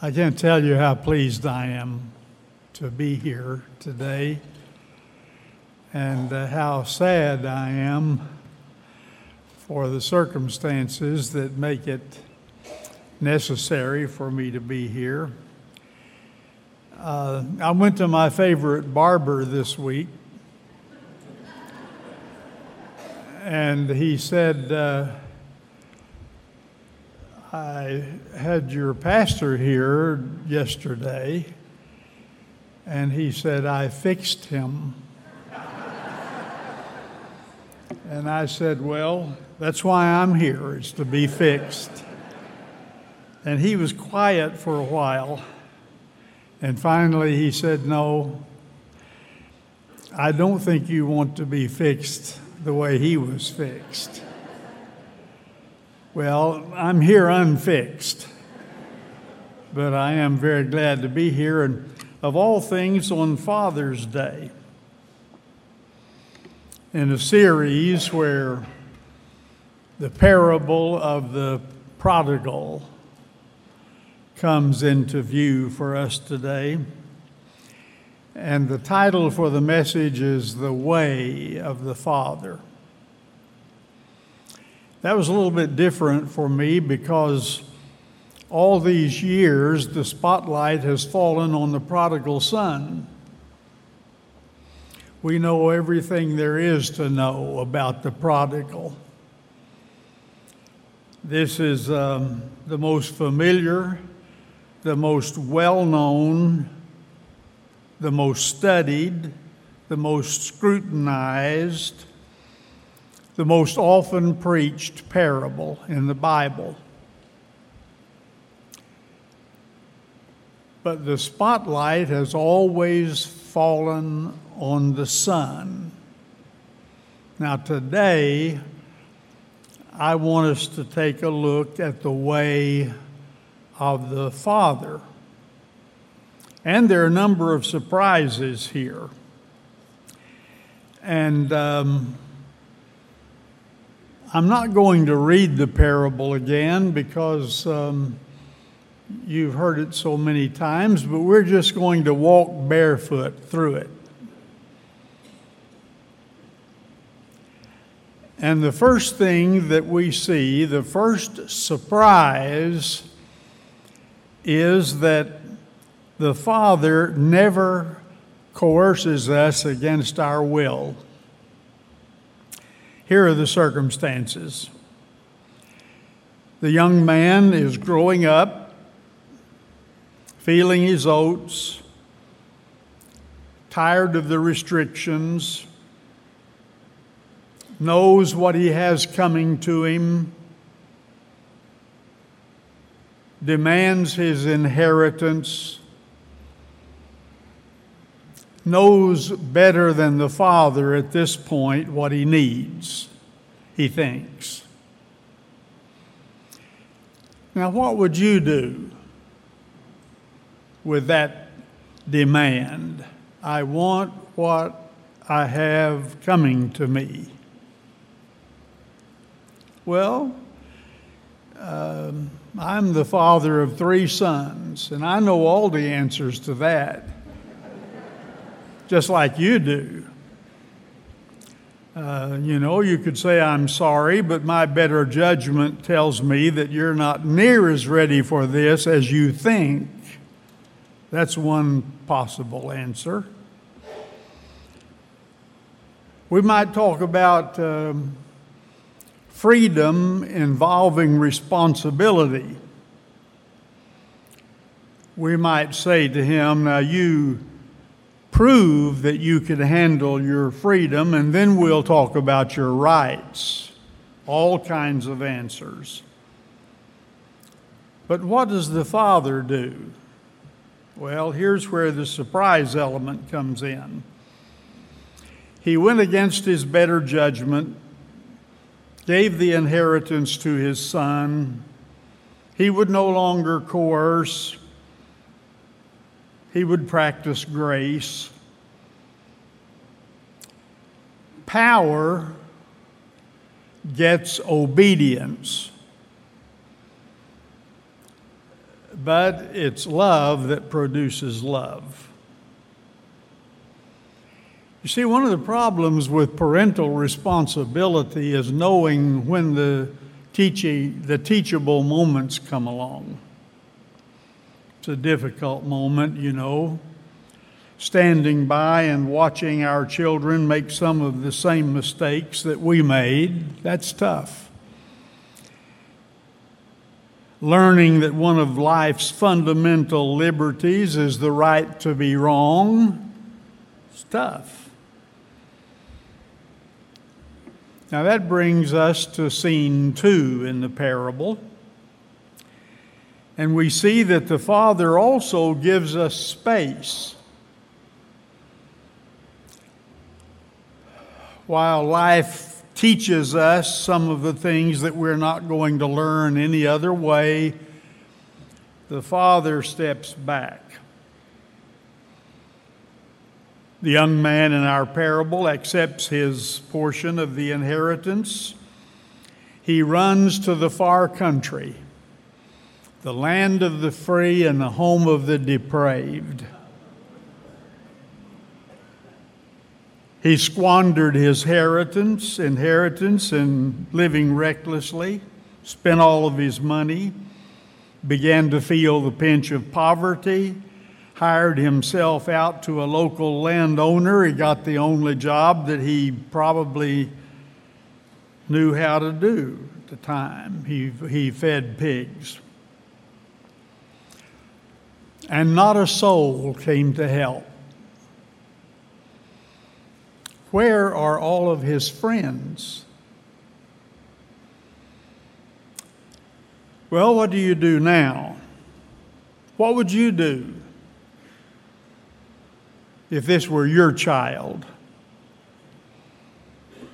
I can't tell you how pleased I am to be here today and uh, how sad I am for the circumstances that make it necessary for me to be here. Uh, I went to my favorite barber this week, and he said, uh, I had your pastor here yesterday, and he said, I fixed him. and I said, Well, that's why I'm here, is to be fixed. And he was quiet for a while. And finally he said, No, I don't think you want to be fixed the way he was fixed. Well, I'm here unfixed, but I am very glad to be here, and of all things, on Father's Day, in a series where the parable of the prodigal comes into view for us today. And the title for the message is The Way of the Father. That was a little bit different for me because all these years the spotlight has fallen on the prodigal son. We know everything there is to know about the prodigal. This is um, the most familiar, the most well known, the most studied, the most scrutinized, the most often preached parable in the Bible. But the spotlight has always fallen on the Son. Now, today, I want us to take a look at the way of the Father. And there are a number of surprises here. And um, I'm not going to read the parable again because um, you've heard it so many times, but we're just going to walk barefoot through it. And the first thing that we see, the first surprise, is that the Father never coerces us against our will. Here are the circumstances. The young man is growing up, feeling his oats, tired of the restrictions, knows what he has coming to him, demands his inheritance knows better than the Father at this point what he needs, he thinks. Now, what would you do with that demand? I want what I have coming to me. Well, um, I'm the father of three sons, and I know all the answers to that just like you do. Uh, you know, you could say, I'm sorry, but my better judgment tells me that you're not near as ready for this as you think. That's one possible answer. We might talk about um, freedom involving responsibility. We might say to him, Now you prove that you can handle your freedom, and then we'll talk about your rights. All kinds of answers. But what does the Father do? Well, here's where the surprise element comes in. He went against his better judgment, gave the inheritance to his son. He would no longer coerce, he would practice grace. Power gets obedience. but it's love that produces love. You see, one of the problems with parental responsibility is knowing when the, teaching, the teachable moments come along. A difficult moment, you know. Standing by and watching our children make some of the same mistakes that we made, that's tough learning that one of life's fundamental liberties is the right to be wrong. It's tough. Now that brings us to scene two in the parable. And we see that the Father also gives us space. While life teaches us some of the things that we're not going to learn any other way, the father steps back. The young man in our parable accepts his portion of the inheritance. He runs to the far country, the land of the free and the home of the depraved. He squandered his inheritance, inheritance in living recklessly, spent all of his money, began to feel the pinch of poverty, hired himself out to a local landowner. He got the only job that he probably knew how to do at the time. He, he fed pigs. And not a soul came to help. Where are all of his friends? Well, what do you do now? What would you do if this were your child?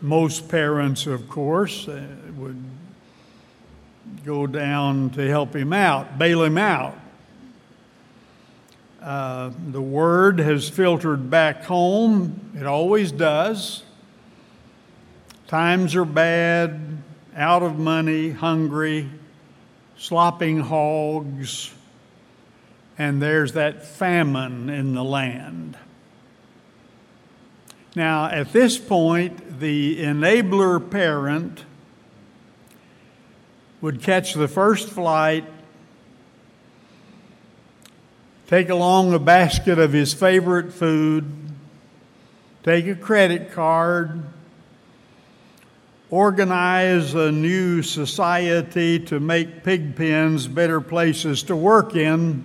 Most parents, of course, uh, would go down to help him out, bail him out. Uh, the word has filtered back home. It always does. Times are bad, out of money, hungry, slopping hogs, and there's that famine in the land. Now, at this point, the enabler parent would catch the first flight take along a basket of his favorite food, take a credit card, organize a new society to make pig pens better places to work in.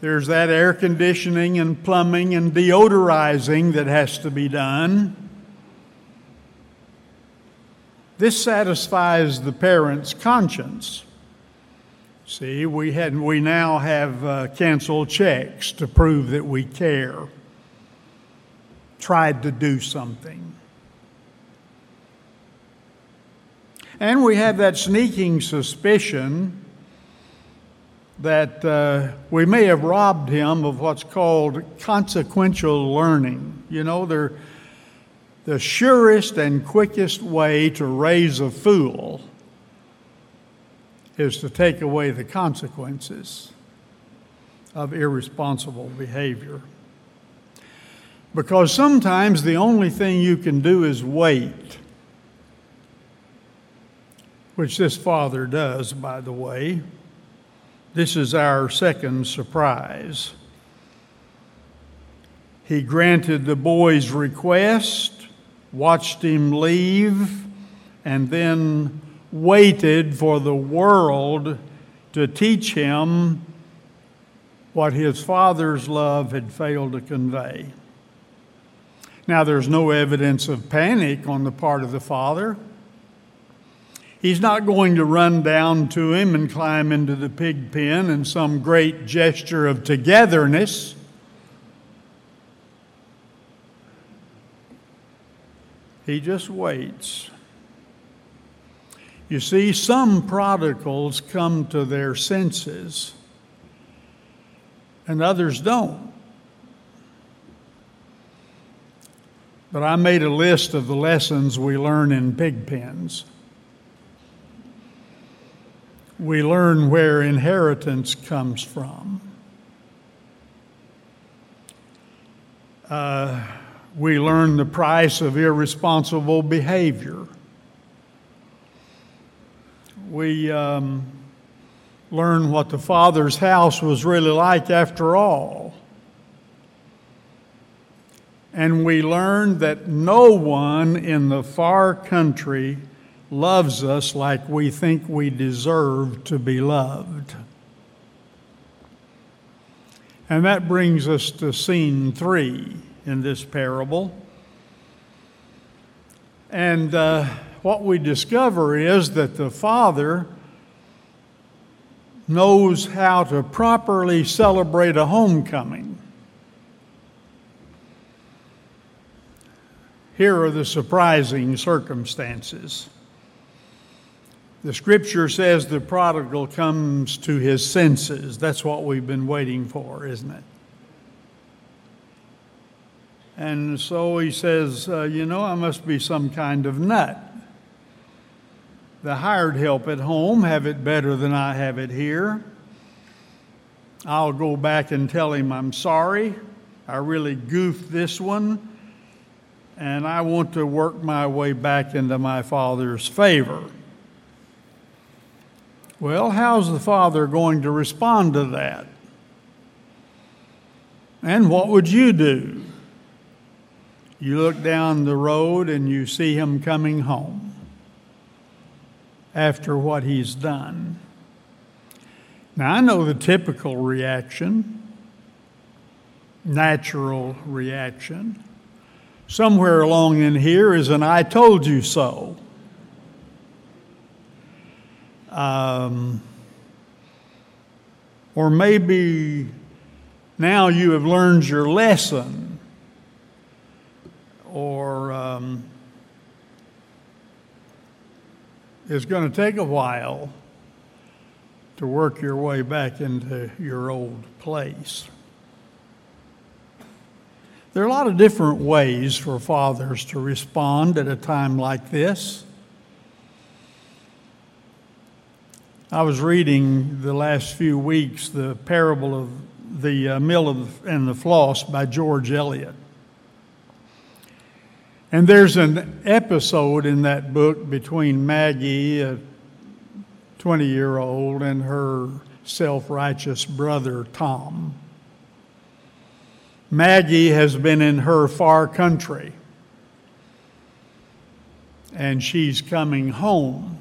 There's that air conditioning and plumbing and deodorizing that has to be done. This satisfies the parent's conscience. See, we, had, we now have uh, canceled checks to prove that we care, tried to do something. And we have that sneaking suspicion that uh, we may have robbed him of what's called consequential learning. You know, they're the surest and quickest way to raise a fool is to take away the consequences of irresponsible behavior. Because sometimes the only thing you can do is wait, which this father does, by the way. This is our second surprise. He granted the boy's request, watched him leave, and then waited for the world to teach him what his father's love had failed to convey. Now, there's no evidence of panic on the part of the father. He's not going to run down to him and climb into the pig pen in some great gesture of togetherness. He just waits. You see, some prodigals come to their senses and others don't. But I made a list of the lessons we learn in pig pens. we learn where inheritance comes from. Uh, we learn the price of irresponsible behavior. We um, learn what the Father's house was really like after all. And we learn that no one in the far country loves us like we think we deserve to be loved. And that brings us to scene three in this parable. And uh, what we discover is that the Father knows how to properly celebrate a homecoming. Here are the surprising circumstances. The scripture says the prodigal comes to his senses. That's what we've been waiting for, isn't it? And so he says, uh, You know, I must be some kind of nut. The hired help at home have it better than I have it here. I'll go back and tell him I'm sorry. I really goofed this one, and I want to work my way back into my father's favor. Well, how's the father going to respond to that? And what would you do? You look down the road and you see him coming home after what he's done. Now, I know the typical reaction, natural reaction. Somewhere along in here is an I told you so. Um, or maybe now you have learned your lesson. Or um, it's going to take a while to work your way back into your old place. There are a lot of different ways for fathers to respond at a time like this. I was reading the last few weeks the parable of the uh, mill of, and the floss by George Eliot. And there's an episode in that book between Maggie, a 20 year old, and her self righteous brother, Tom. Maggie has been in her far country, and she's coming home.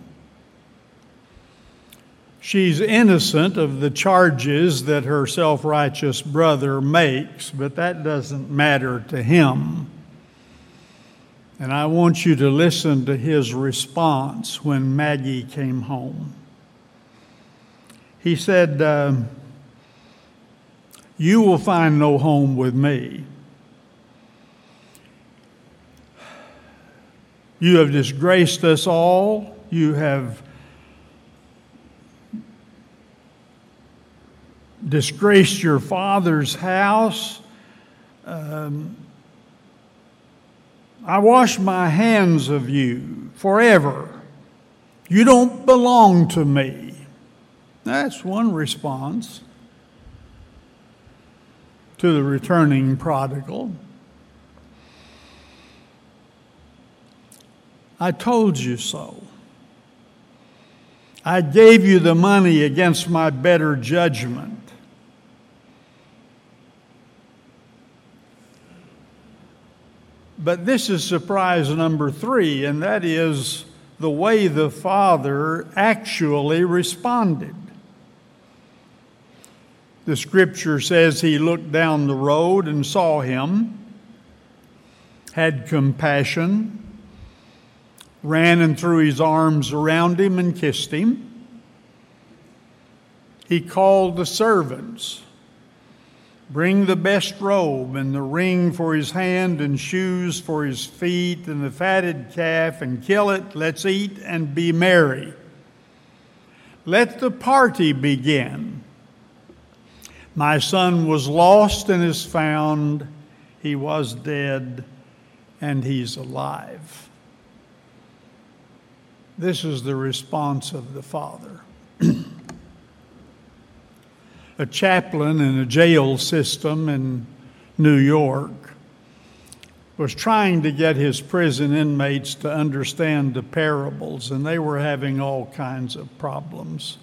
She's innocent of the charges that her self righteous brother makes, but that doesn't matter to him. And I want you to listen to his response when Maggie came home. He said, uh, You will find no home with me. You have disgraced us all. You have disgraced your father's house. Um, I wash my hands of you forever. You don't belong to me. That's one response to the returning prodigal. I told you so. I gave you the money against my better judgment. But this is surprise number three, and that is the way the Father actually responded. The scripture says he looked down the road and saw him, had compassion, ran and threw his arms around him and kissed him. He called the servants Bring the best robe and the ring for his hand and shoes for his feet and the fatted calf and kill it. Let's eat and be merry. Let the party begin. My son was lost and is found. He was dead and he's alive. This is the response of the Father. a chaplain in a jail system in New York, was trying to get his prison inmates to understand the parables, and they were having all kinds of problems.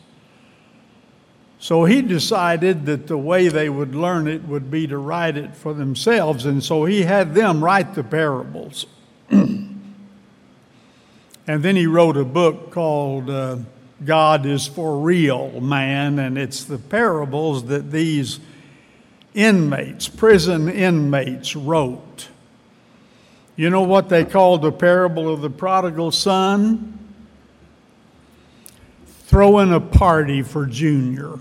So he decided that the way they would learn it would be to write it for themselves, and so he had them write the parables. and then he wrote a book called uh, God is for Real Man, and it's the parables that these inmates, prison inmates, wrote. You know what they called the parable of the prodigal son? Throwing a party for Junior.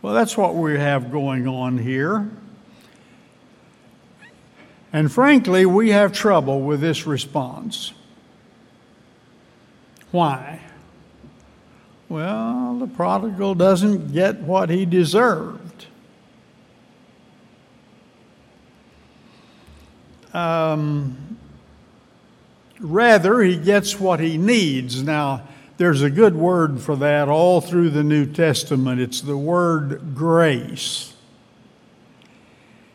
Well, that's what we have going on here. And frankly, we have trouble with this response. Why? Well, the prodigal doesn't get what he deserved. Um, rather, he gets what he needs. Now, there's a good word for that all through the New Testament. It's the word grace.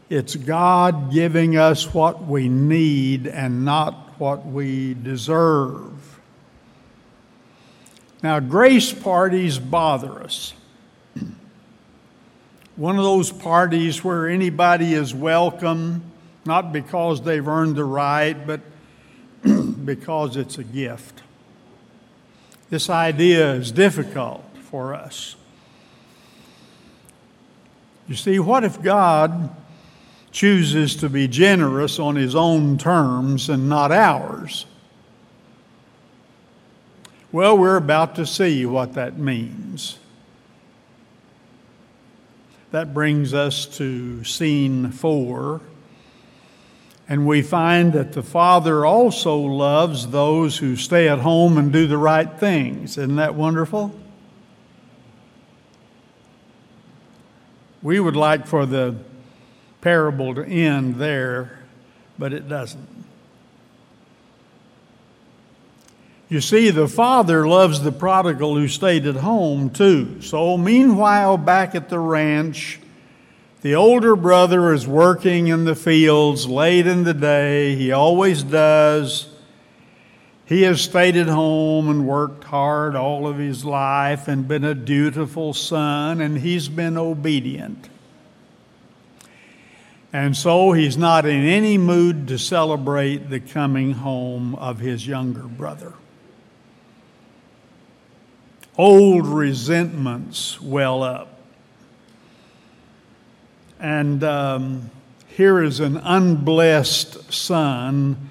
It's God giving us what we need and not what we deserve. Now, grace parties bother us. One of those parties where anybody is welcome, not because they've earned the right, but because it's a gift. This idea is difficult for us. You see, what if God chooses to be generous on his own terms and not ours? Well, we're about to see what that means. That brings us to scene four. And we find that the Father also loves those who stay at home and do the right things. Isn't that wonderful? We would like for the parable to end there, but it doesn't. You see, the father loves the prodigal who stayed at home too. So, meanwhile, back at the ranch, the older brother is working in the fields late in the day. He always does. He has stayed at home and worked hard all of his life and been a dutiful son, and he's been obedient. And so he's not in any mood to celebrate the coming home of his younger brother. Old resentments well up. And um, here is an unblessed son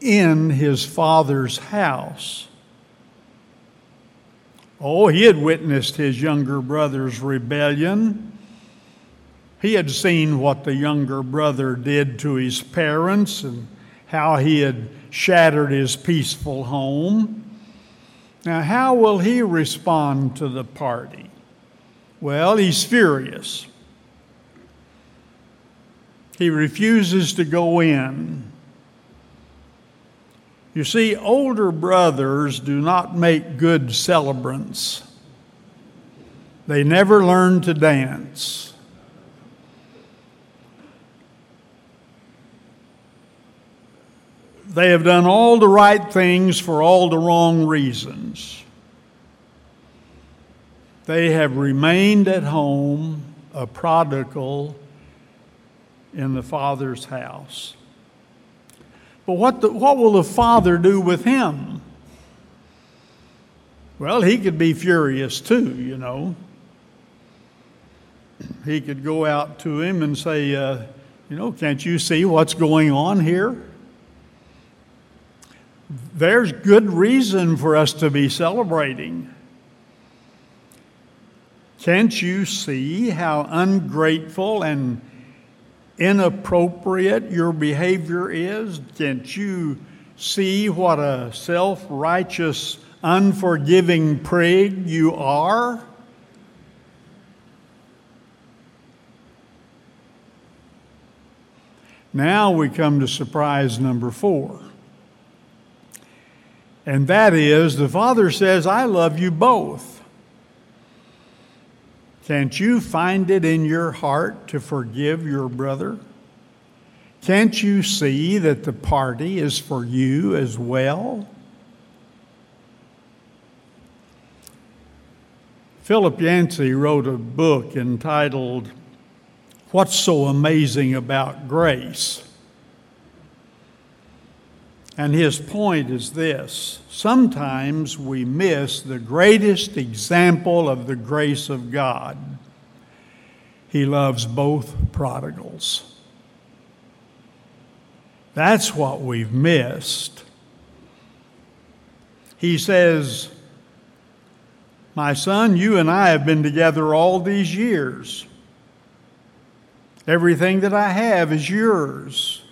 in his father's house. Oh, he had witnessed his younger brother's rebellion. He had seen what the younger brother did to his parents and how he had shattered his peaceful home. Now, how will he respond to the party? Well, he's furious. He refuses to go in. You see, older brothers do not make good celebrants. They never learn to dance. They have done all the right things for all the wrong reasons. They have remained at home, a prodigal in the Father's house. But what, the, what will the Father do with him? Well, he could be furious too, you know. He could go out to him and say, uh, You know, can't you see what's going on here? There's good reason for us to be celebrating. Can't you see how ungrateful and inappropriate your behavior is? Can't you see what a self righteous, unforgiving prig you are? Now we come to surprise number four. And that is, the Father says, I love you both. Can't you find it in your heart to forgive your brother? Can't you see that the party is for you as well? Philip Yancey wrote a book entitled What's So Amazing About Grace? And his point is this sometimes we miss the greatest example of the grace of God. He loves both prodigals. That's what we've missed. He says, my son, you and I have been together all these years. Everything that I have is yours.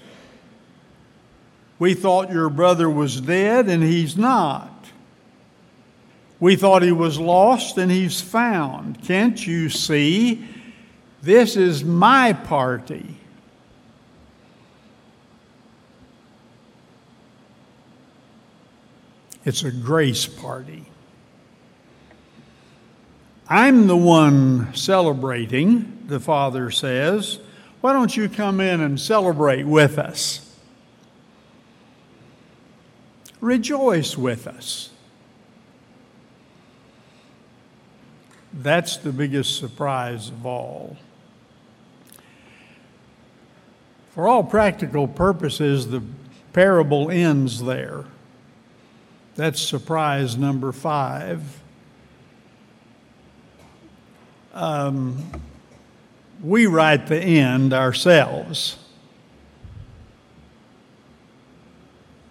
We thought your brother was dead, and he's not. We thought he was lost, and he's found. Can't you see? This is my party. It's a grace party. I'm the one celebrating, the Father says. Why don't you come in and celebrate with us? Rejoice with us. That's the biggest surprise of all. For all practical purposes, the parable ends there. That's surprise number five um, we write the end ourselves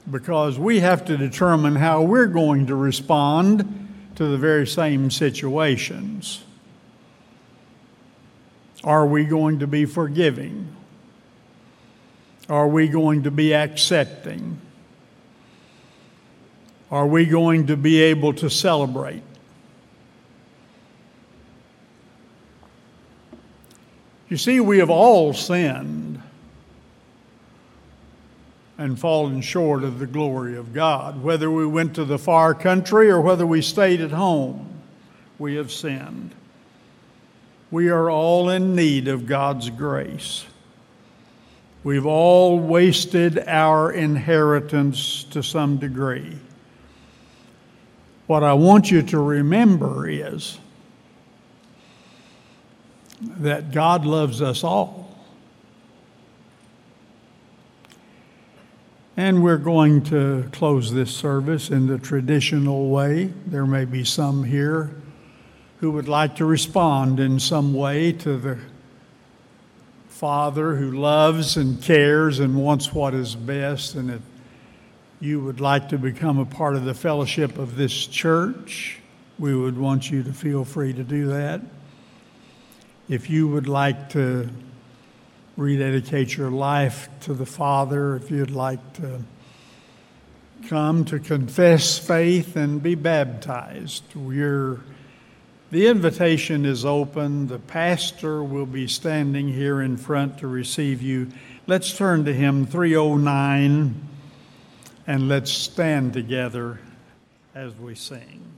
because we have to determine how we're going to respond to the very same situations. Are we going to be forgiving? Are we going to be accepting? Are we going to be able to celebrate? You see, we have all sinned and fallen short of the glory of God. Whether we went to the far country or whether we stayed at home, we have sinned. We are all in need of God's grace. We've all wasted our inheritance to some degree. What I want you to remember is that God loves us all. And we're going to close this service in the traditional way. There may be some here who would like to respond in some way to the Father who loves and cares and wants what is best. And if you would like to become a part of the fellowship of this church, we would want you to feel free to do that. If you would like to rededicate your life to the Father, if you'd like to come to confess faith and be baptized, the invitation is open. The pastor will be standing here in front to receive you. Let's turn to hymn 309 and let's stand together as we sing.